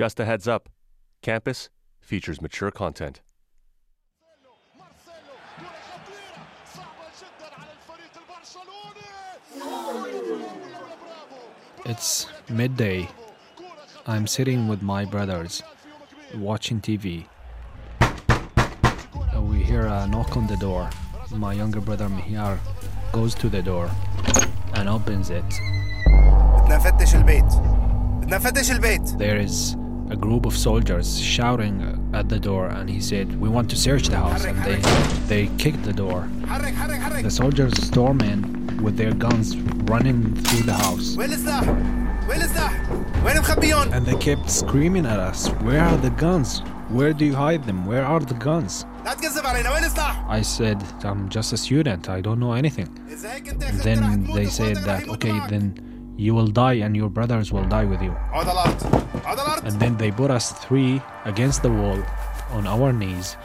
Just a heads up Campus features mature content. It's midday. I'm sitting with my brothers, watching TV. We hear a knock on the door. My younger brother Mihyar goes to the door and opens it. There is a group of soldiers shouting at the door and he said, We want to search the house. And they, they kicked the door. The soldiers storm in with their guns running through the house. And they kept screaming at us, Where are the guns? Where do you hide them? Where are the guns? I said, I'm just a student, I don't know anything. And then they said that, okay, then you will die and your brothers will die with you. And then they put us three against the wall on our knees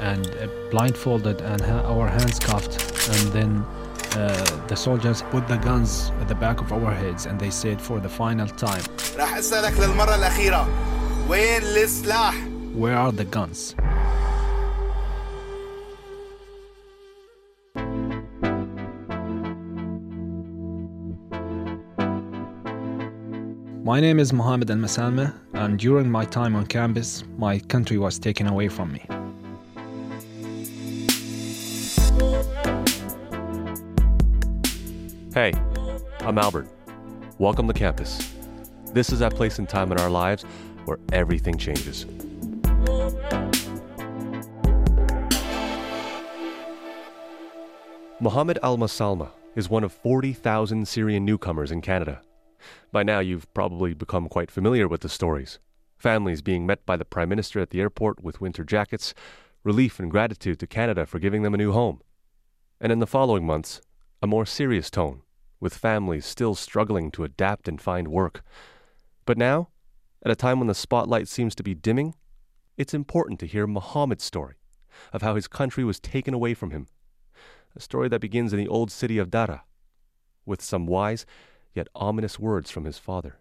and uh, blindfolded and our hands cuffed. And then uh, the soldiers put the guns at the back of our heads and they said for the final time, Where are the guns? My name is Mohammed Al Masalma, and during my time on campus, my country was taken away from me. Hey, I'm Albert. Welcome to campus. This is that place and time in our lives where everything changes. Mohammed Al Masalma is one of 40,000 Syrian newcomers in Canada. By now, you've probably become quite familiar with the stories. Families being met by the Prime Minister at the airport with winter jackets, relief and gratitude to Canada for giving them a new home. And in the following months, a more serious tone, with families still struggling to adapt and find work. But now, at a time when the spotlight seems to be dimming, it's important to hear Muhammad's story of how his country was taken away from him. A story that begins in the old city of Daraa, with some wise yet ominous words from his father.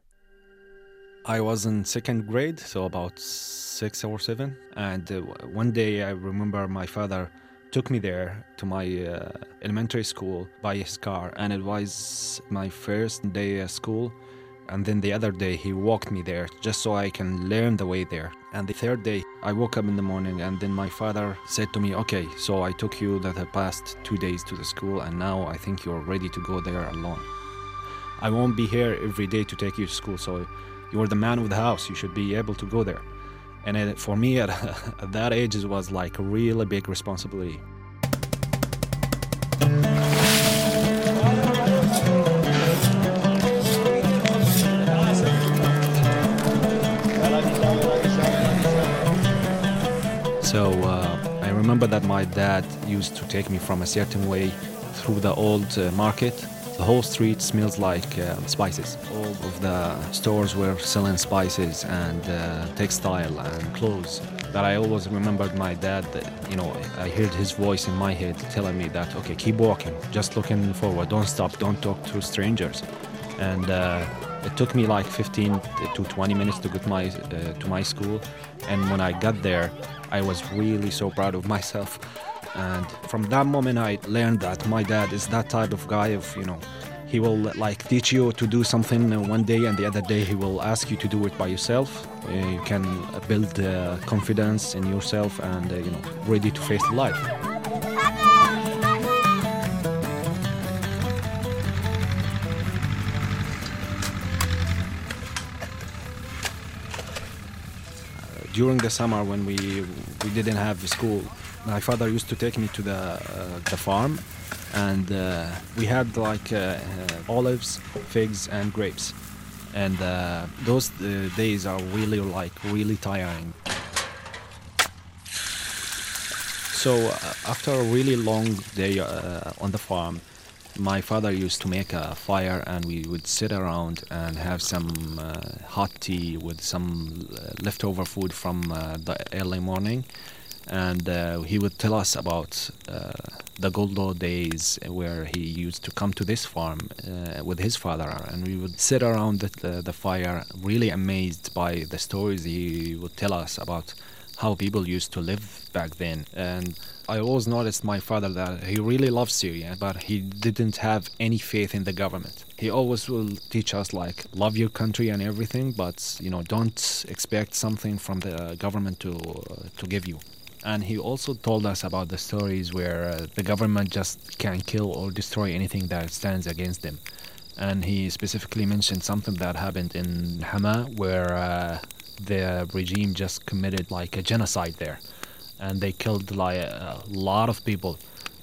I was in second grade, so about six or seven. And uh, one day I remember my father took me there to my uh, elementary school by his car, and it was my first day at school. And then the other day he walked me there just so I can learn the way there. And the third day I woke up in the morning, and then my father said to me, "Okay, so I took you the past two days to the school, and now I think you're ready to go there alone." I won't be here every day to take you to school, so you're the man of the house. You should be able to go there. And it, for me, at, at that age, it was like a really big responsibility. So uh, I remember that my dad used to take me from a certain way through the old uh, market. The whole street smells like uh, spices. All of the stores were selling spices and uh, textile and clothes. But I always remembered my dad. That, you know, I heard his voice in my head telling me that, okay, keep walking, just looking forward, don't stop, don't talk to strangers. And uh, it took me like 15 to 20 minutes to get my uh, to my school. And when I got there, I was really so proud of myself. And from that moment, I learned that my dad is that type of guy of, you know, he will like teach you to do something uh, one day and the other day he will ask you to do it by yourself. Uh, you can build uh, confidence in yourself and, uh, you know, ready to face life. During the summer when we we didn't have school my father used to take me to the uh, the farm and uh, we had like uh, olives figs and grapes. And uh, those uh, days are really like really tiring. So after a really long day on the farm my father used to make a fire and we would sit around and have some uh, hot tea with some uh, leftover food from uh, the early morning. And uh, he would tell us about uh, the good old days where he used to come to this farm uh, with his father, and we would sit around the, the, the, fire, really amazed by the stories he would tell us about how people used to live back then. And I always noticed my father that he really loved Syria, but he didn't have any faith in the government. He always will teach us like love your country and everything, but you know don't expect something from the government to uh, to give you and he also told us about the stories where uh, the government just can kill or destroy anything that stands against them. And he specifically mentioned something that happened in Hama where uh, the regime just committed like a genocide there, and they killed like a lot of people.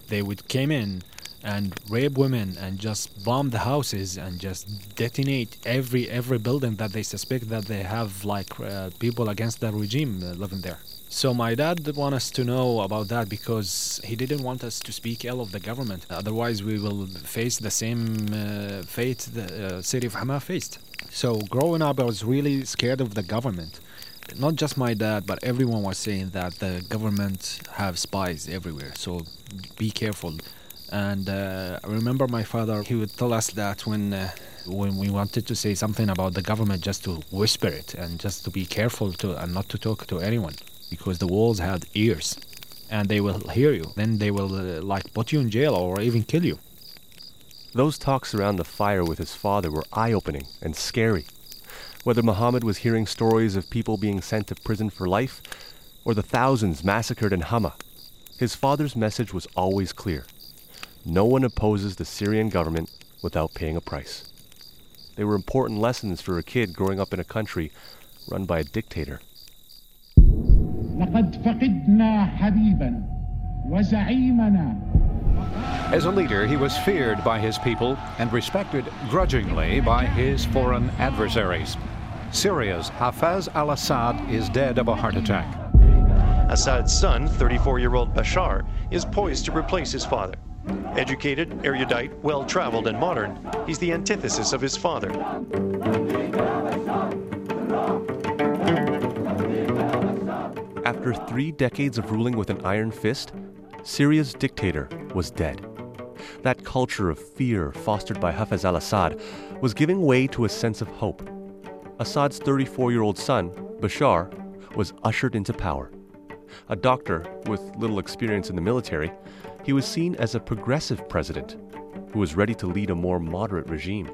They would came in and rape women and just bomb the houses and just detonate every every building that they suspect that they have like uh, people against the regime uh, living there. So my dad want us to know about that because he didn't want us to speak ill of the government. Otherwise, we will face the same uh, fate the uh, city of Hama faced. So growing up, I was really scared of the government. Not just my dad, but everyone was saying that the government have spies everywhere. So be careful. And uh, I remember my father; he would tell us that when uh, when we wanted to say something about the government, just to whisper it and just to be careful to and not to talk to anyone because the walls had ears and they will hear you. Then they will uh, like put you in jail or even kill you. Those talks around the fire with his father were eye opening and scary. Whether Muhammad was hearing stories of people being sent to prison for life or the thousands massacred in Hama, his father's message was always clear no one opposes the Syrian government without paying a price. They were important lessons for a kid growing up in a country run by a dictator. لقد فقدنا حبيبا وزعيمنا as a leader, he was feared by his people and respected grudgingly by his foreign adversaries. Syria's Hafez al Assad is dead of a heart attack. Assad's son, 34 year old Bashar, is poised to replace his father. Educated, erudite, well traveled, and modern, he's the antithesis of his father. After three decades of ruling with an iron fist, Syria's dictator was dead. That culture of fear fostered by Hafez al Assad was giving way to a sense of hope. Assad's 34 year old son, Bashar, was ushered into power. A doctor with little experience in the military, he was seen as a progressive president who was ready to lead a more moderate regime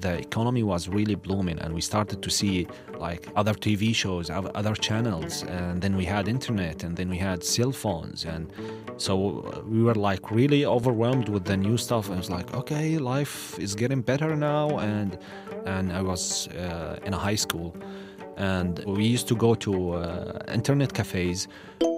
the economy was really blooming and we started to see like other tv shows other channels and then we had internet and then we had cell phones and so we were like really overwhelmed with the new stuff. I was like okay life is getting better now and and i was uh, in a high school and we used to go to uh, internet cafes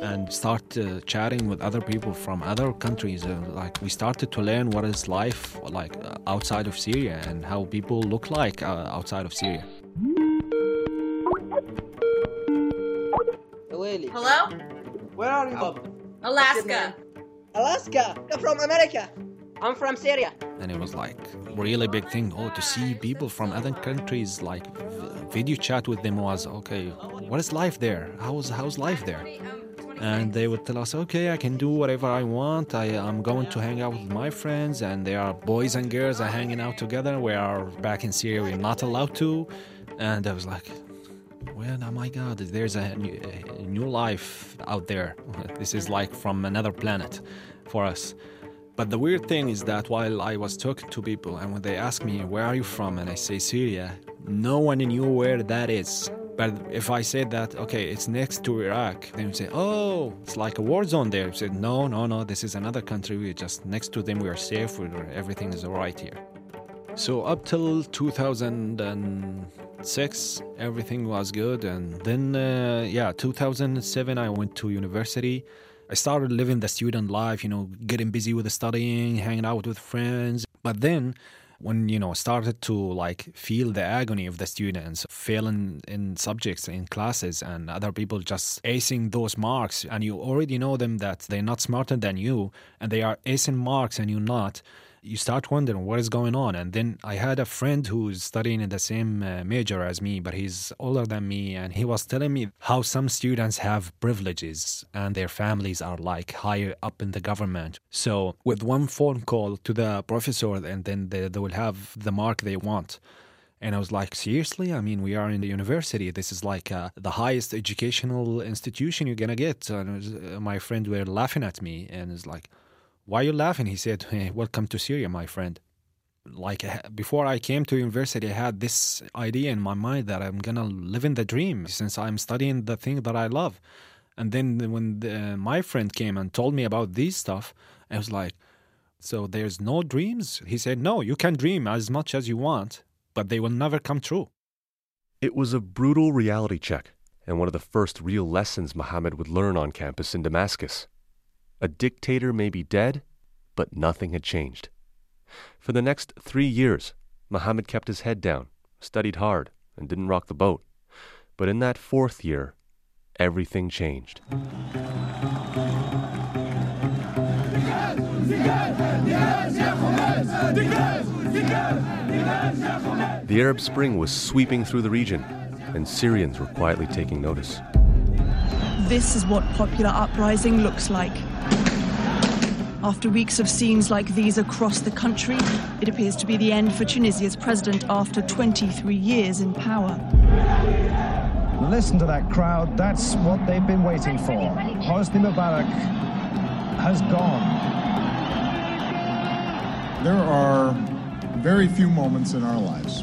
and start uh, chatting with other people from other countries. Uh, like we started to learn what is life like uh, outside of syria and how people look like uh, outside of syria. Hello? Where are you from alaska. Alaska? You're from america i'm from syria. And it was like really big thing oh to see people from other countries like video chat with them was okay what is life there? How's how's life there? And they would tell us okay i can do whatever i want. I am going to hang out with my friends and there are boys and girls are hanging out together. We are back in syria we're not allowed to. And i was like well oh my god there's a new, a new life out there. This is like from another planet for us but the weird thing is that while I was talking to people and when they ask me, where are you from? And I say Syria, no one knew where that is. But if I said that, okay, it's next to Iraq, they would say, oh, it's like a war zone there. I said, no, no, no, this is another country. We're just next to them. We are safe. We're, everything is all right here. So up till 2006, everything was good. And then, uh, yeah, 2007, I went to university. I started living the student life, you know, getting busy with the studying, hanging out with friends. But then when you know started to like feel the agony of the students failing in subjects in classes and other people just acing those marks and you already know them that they're not smarter than you and they are acing marks and you're not you start wondering what is going on. And then I had a friend who's studying in the same uh, major as me, but he's older than me. And he was telling me how some students have privileges and their families are like higher up in the government. So, with one phone call to the professor, and then they, they will have the mark they want. And I was like, seriously? I mean, we are in the university. This is like uh, the highest educational institution you're going to get. And was, uh, my friend were laughing at me and it's like, why are you laughing? He said, hey, welcome to Syria, my friend. Like uh, before I came to university, I had this idea in my mind that I'm to live in the dream since I'm studying the thing that I love. And then when the, my friend came and told me about this stuff, I was like, so there's no dreams? He said, no, you can dream as much as you want but they will never come true. It was a brutal reality check, and one of the first real lessons Muhammad would learn on campus in Damascus. A dictator may be dead, but nothing had changed. For the next three years, Muhammad kept his head down, studied hard, and didn't rock the boat. But in that fourth year, everything changed. The Arab Spring was sweeping through the region, and Syrians were quietly taking notice. This is what popular uprising looks like. After weeks of scenes like these across the country, it appears to be the end for Tunisia's president after 23 years in power. Listen to that crowd. That's what they've been waiting for. Hosni Mubarak has gone. There are very few moments in our lives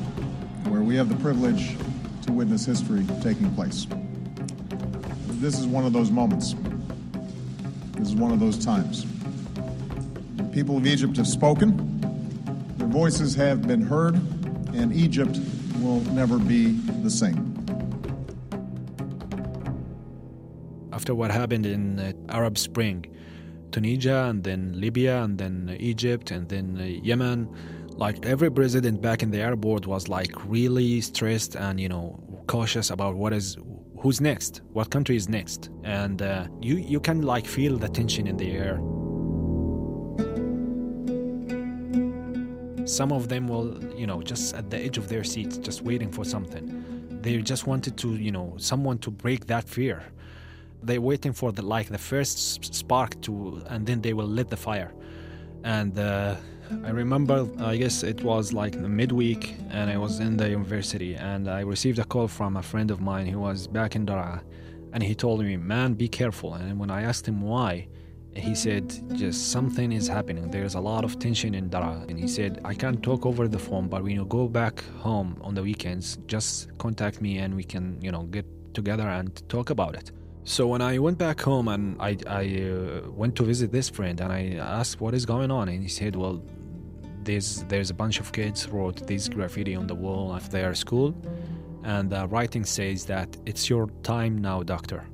where we have the privilege to witness history taking place. This is one of those moments. This is one of those times. The people of Egypt have spoken, their voices have been heard, and Egypt will never be the same. After what happened in uh, Arab Spring, Tunisia and then Libya and then Egypt and then uh, Yemen, like every president back in the airport was like really stressed and you know cautious about what is who's next? What country is next? And uh, you you can like feel the tension in the air. Some of them will you know just at the edge of their seats just waiting for something. They just wanted to you know someone to break that fear. They're waiting for the like the first spark to and then they will lit the fire. And uh, I remember, uh, I guess it was like midweek, and I was in the university, and I received a call from a friend of mine who was back in Daraa, and he told me, "Man, be careful." And when I asked him why, he said, "Just something is happening. There's a lot of tension in Daraa." And he said, "I can't talk over the phone, but when you go back home on the weekends, just contact me, and we can, you know, get together and talk about it." So when I went back home and I, I uh, went to visit this friend and I asked what is going on and he said, well, there's there's a bunch of kids wrote this graffiti on the wall of their school, and the writing says that it's your time now, doctor.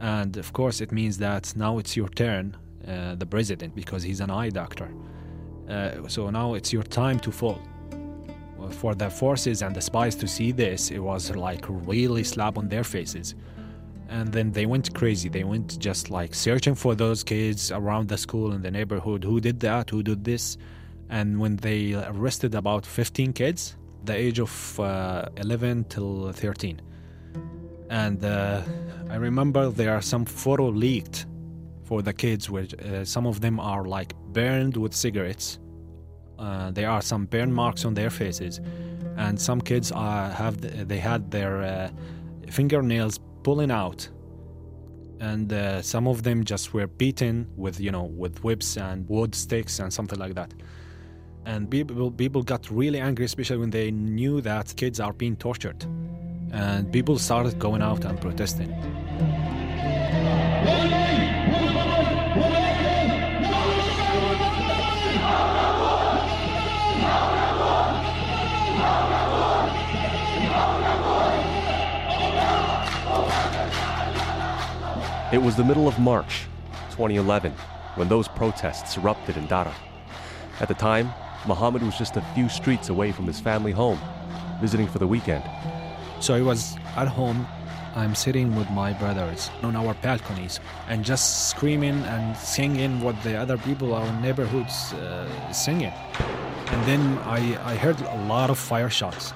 And of course, it means that now it's your turn, uh, the president, because he's an eye doctor. Uh, so now it's your time to fall. For the forces and the spies to see this, it was like really slap on their faces and then they went crazy. They went just like searching for those kids around the school in the neighborhood. Who did that? Who did this? And when they arrested about 15 kids, the age of uh, 11 till 13. And uh, I remember there are some photo leaked for the kids, which uh, some of them are like burned with cigarettes. Uh, there are some burn marks on their faces, and some kids are, have the, they had their uh, fingernails pulling out. And uh, some of them just were beaten with you know with whips and wood sticks and something like that. And people people got really angry, especially when they knew that kids are being tortured, and people started going out and protesting. It was the middle of March 2011 when those protests erupted in Daraa. At the time, Muhammad was just a few streets away from his family home, visiting for the weekend. So I was at home. I'm sitting with my brothers on our balconies and just screaming and singing what the other people, our neighborhoods, uh, singing. And then I, I heard a lot of fire shots.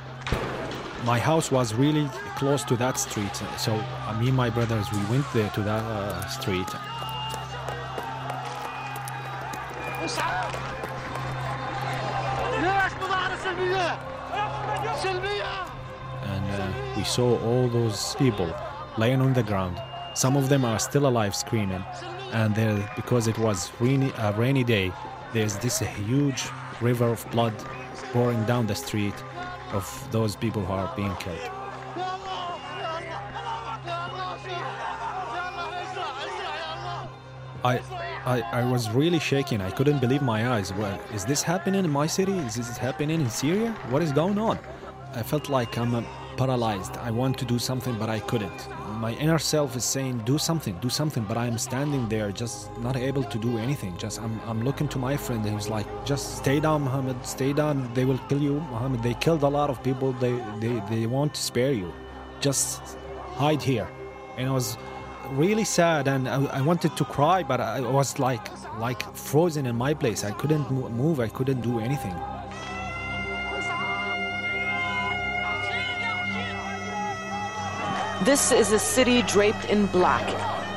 My house was really close to that street, so uh, me and my brothers we went there to that uh, street. And uh, we saw all those people laying on the ground. Some of them are still alive screaming. And there, because it was rainy, a rainy day, there's this huge river of blood pouring down the street of those people who are being killed. I, I, I was really shaking. I couldn't believe my eyes. Well, is this happening in my city? Is this happening in Syria? What is going on? I felt like I'm uh, paralyzed. I want to do something, but I couldn't. My inner self is saying, do something, do something, but I'm standing there just not able to do anything. Just I'm, I'm looking to my friend and he's like, just stay down, Muhammad, stay down. They will kill you, Muhammad. They killed a lot of people. They, they, they won't spare you. Just hide here. And I was really sad and I, I wanted to cry, but I was like, like frozen in my place. I couldn't move. I couldn't do anything. This is a city draped in black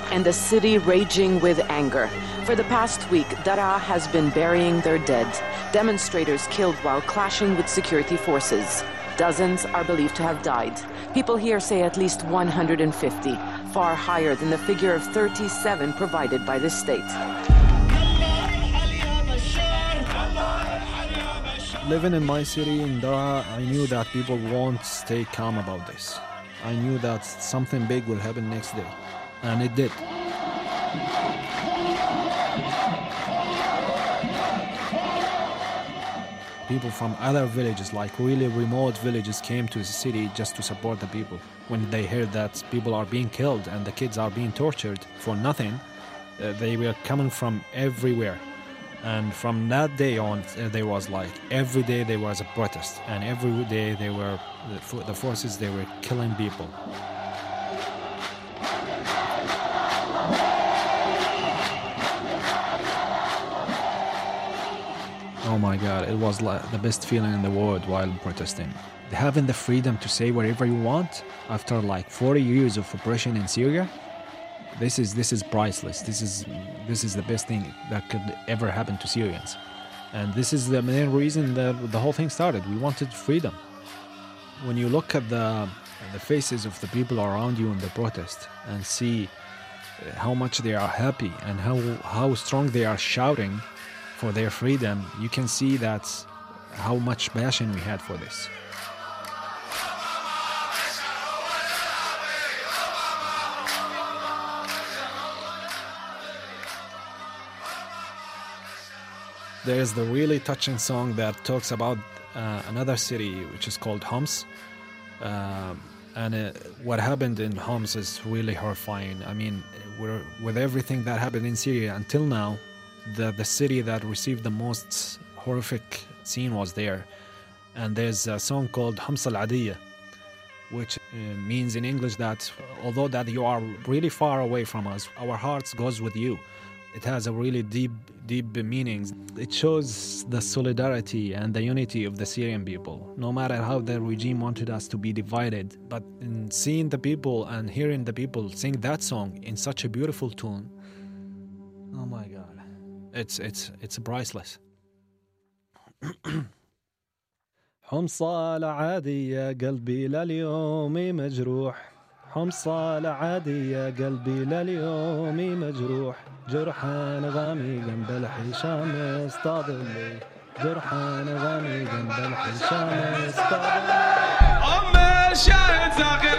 and a city raging with anger. For the past week, Daraa has been burying their dead. Demonstrators killed while clashing with security forces. Dozens are believed to have died. People here say at least 150, far higher than the figure of 37 provided by the state. Living in my city in Daraa, I knew that people won't stay calm about this. I knew that something big will happen next day, and it did. People from other villages, like really remote villages, came to the city just to support the people. When they heard that people are being killed and the kids are being tortured for nothing, uh, they were coming from everywhere and from that day on uh, there was like every day there was a protest and every day they were the forces they were killing people. Oh my god it was like the best feeling in the world while protesting. Having the freedom to say whatever you want after like 40 years of oppression in syria this is this is priceless. This is this is the best thing that could ever happen to Syrians, and this is the main reason that the whole thing started. We wanted freedom. When you look at the the faces of the people around you in the protest and see uh, how much they are happy and how how strong they are shouting for their freedom, you can see that uh, how much passion we had for this. There's the really touching song that talks about uh, another city which is called Homs. Uh, and uh, what happened in Homs is really horrifying. I mean, with everything that happened in Syria until now, the, the city that received the most horrific scene was there. And there's a song called Homs al Adiyah, which uh, means in English that although that you are really far away from us, our hearts goes with you. It has a really deep, deep meanings. It shows the solidarity and the unity of the Syrian people, no matter how the regime wanted us to be divided. But in seeing the people and hearing the people sing that song in such a beautiful tune, oh my God, it's it's it's priceless. حمصة العادي يا قلبي لليوم مجروح حمصة العادية قلبي لليوم مجروح. جرحان غامي جنب الحشام استظلي جرحان غامي جنب الحشام استظلي أم شاهد زاغر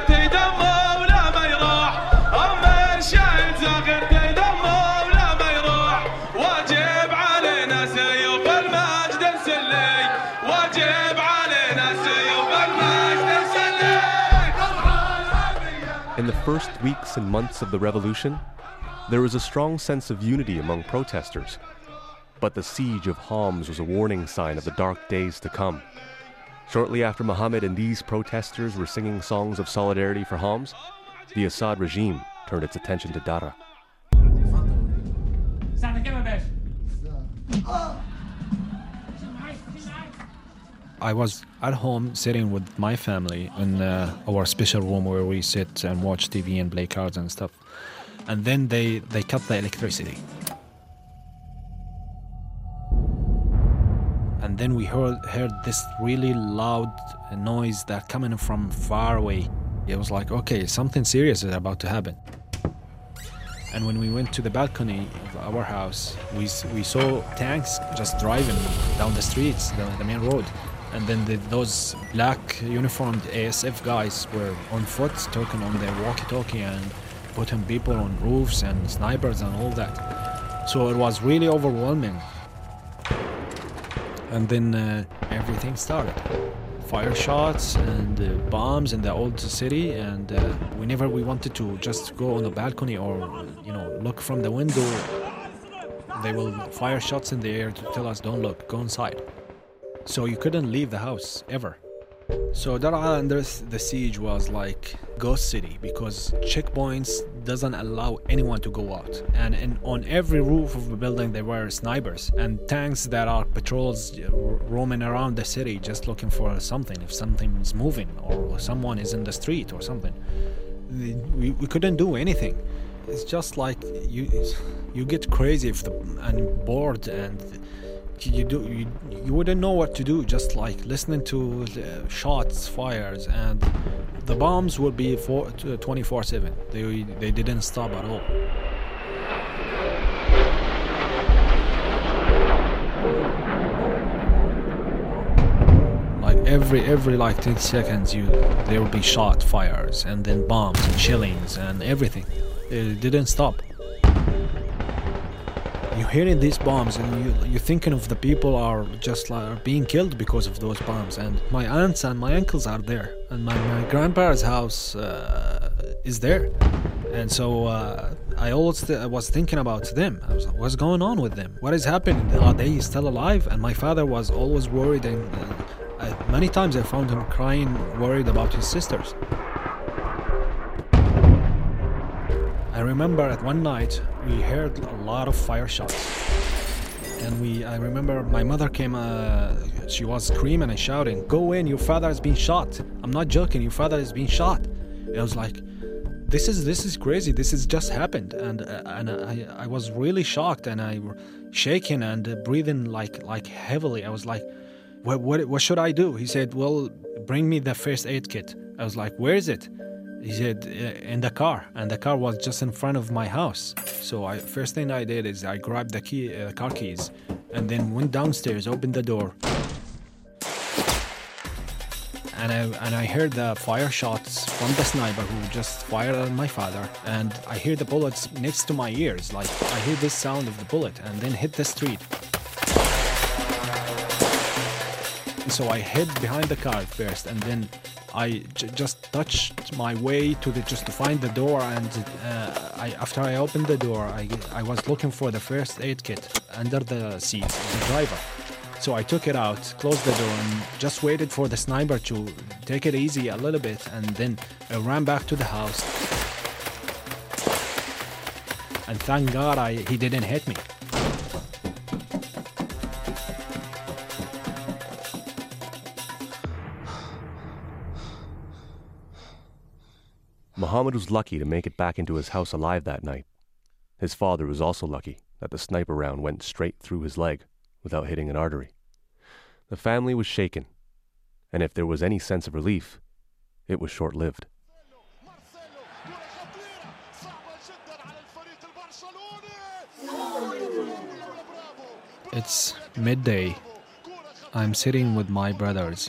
first weeks and months of the revolution, there was a strong sense of unity among protesters. But the siege of Homs was a warning sign of the dark days to come. Shortly after Mohammed and these protesters were singing songs of solidarity for Homs, the Assad regime turned its attention to Daraa. I was at home sitting with my family in uh, our special room where we sit and watch TV and play cards and stuff. And then they, they cut the electricity. And then we heard, heard this really loud noise that coming from far away. It was like, okay, something serious is about to happen. And when we went to the balcony of our house, we, we saw tanks just driving down the streets, the, the main road and then the, those black uniformed ASF guys were on foot talking on their walkie-talkie and putting people on roofs and snipers and all that. So it was really overwhelming. And then uh, everything started. Fire shots and uh, bombs in the old city, and uh, whenever we wanted to just go on the balcony or you know look from the window, they will fire shots in the air to tell us, "Don't look, go inside." So you couldn't leave the house ever. So Dar'a under the siege was like ghost city because checkpoints doesn't allow anyone to go out. And in, on every roof of the building there were snipers and tanks that are patrols roaming around the city just looking for something if something is moving or someone is in the street or something. We, we couldn't do anything. It's just like you you get crazy if the, and bored and you do you, you wouldn't know what to do just like listening to shots fires and the bombs would be 24 7 they, they didn't stop at all. Like every every like 10 seconds you there will be shot fires and then bombs and shellings and everything. It didn't stop you're hearing these bombs and you, you're thinking of the people are just like being killed because of those bombs and my aunts and my uncles are there and my, my grandparents house uh, is there and so uh, I always th- was thinking about them. I was like, what's going on with them? What is happening? Are they still alive? And my father was always worried, and uh, many times I found him crying, worried about his sisters. Remember at one night we heard a lot of fire shots. And we, I remember my mother came, uh, she was screaming and shouting, Go in, your father has been shot. I'm not joking, your father has been shot. I was like, this is this is crazy. This has just happened, and uh, and I, I was really shocked, and I was shaking and breathing like like heavily. I was like, what, what what should I do? He said, well, bring me the first aid kit. I was like, where is it? He said in the car and the car was just in front of my house. So I first thing I did is I grabbed the key uh, car keys and then went downstairs opened the door. And I, and I heard the fire shots from the sniper who just fired at my father. And I hear the bullets next to my ears like I hear this sound of the bullet and then hit the street so I hid behind the car first and then I just touched my way to the just to find the door, and uh, I, after I opened the door, I, I was looking for the first aid kit under the seat of the driver. So I took it out, closed the door, and just waited for the sniper to take it easy a little bit, and then I ran back to the house. And thank God I, he didn't hit me. Muhammad was lucky to make it back into his house alive that night. His father was also lucky that the sniper round went straight through his leg without hitting an artery. The family was shaken, and if there was any sense of relief, it was short lived. It's midday. I'm sitting with my brothers,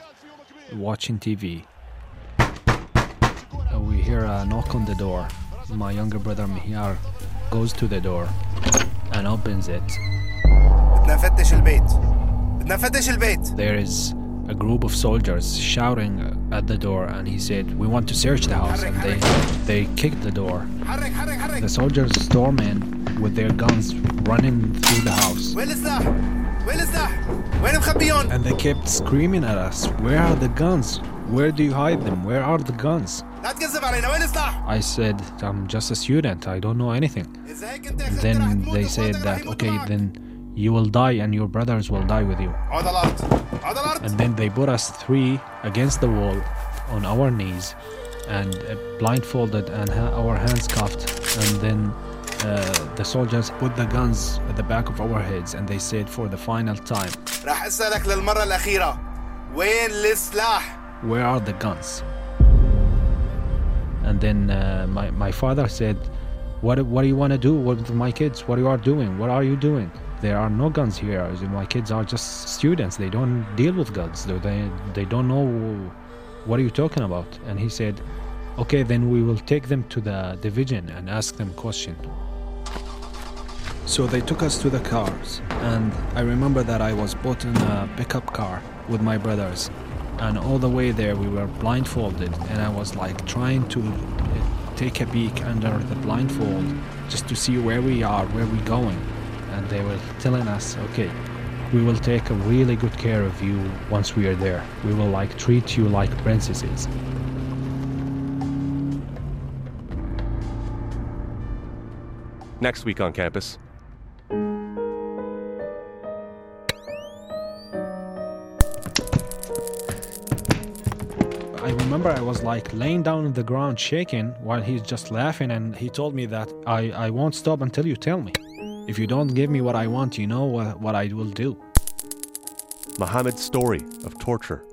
watching TV hear a knock on the door. My younger brother Mihyar goes to the door and opens it. There is a group of soldiers shouting at the door and he said, We want to search the house and they they kicked the door. The soldiers storm in with their guns running through the house. And they kept screaming at us, Where are the guns? Where do you hide them? Where are the guns? I said, I'm just a student, I don't know anything. And then they said that, okay, then you will die and your brothers will die with you. And then they put us three against the wall on our knees and uh, blindfolded and ha- our hands cuffed. And then uh, the soldiers put the guns at the back of our heads and they said for the final time, Where are the guns? And then uh, my, my father said, what, what do you want to do with my kids? What are you are doing? What are you doing? There are no guns here. My kids are just students. They don't deal with guns. They, they don't know what are you talking about? And he said, okay, then we will take them to the division and ask them question. So they took us to the cars, and I remember that I was put in a pickup car with my brothers, and all the way there we were blindfolded, and I was like trying to uh, take a peek under the blindfold just to see where we are, where we're going, and they were telling us, okay, we will take a really good care of you once we are there. We will like treat you like princesses. Next week on campus, remember I was like laying down on the ground shaking while he's just laughing and he told me that I, I won't stop until you tell me. If you don't give me what I want, you know what, what I will do. Mohammed's story of torture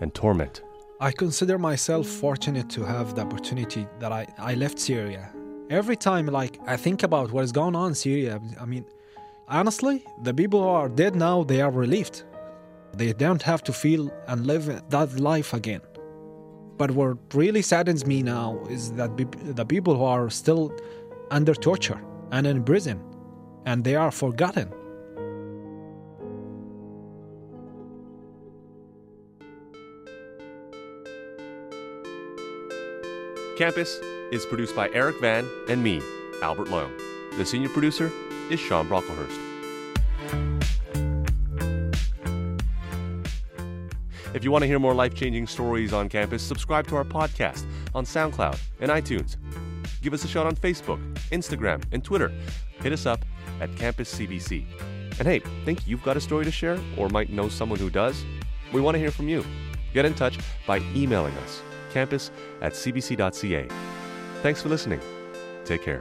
and torment. I consider myself fortunate to have the opportunity that I, I left Syria. Every time like I think about what is going on in Syria, I mean honestly, the people who are dead now they are relieved. They don't have to feel and live that life again. But what really saddens me now is that the people who are still under torture and in prison and they are forgotten. Campus is produced by Eric Van and me, Albert Lowe. The senior producer is Sean Brocklehurst. If you want to hear more life changing stories on campus, subscribe to our podcast on SoundCloud and iTunes. Give us a shout on Facebook, Instagram, and Twitter. Hit us up at Campus CBC. And hey, think you've got a story to share or might know someone who does? We want to hear from you. Get in touch by emailing us, campus at cbc.ca. Thanks for listening. Take care.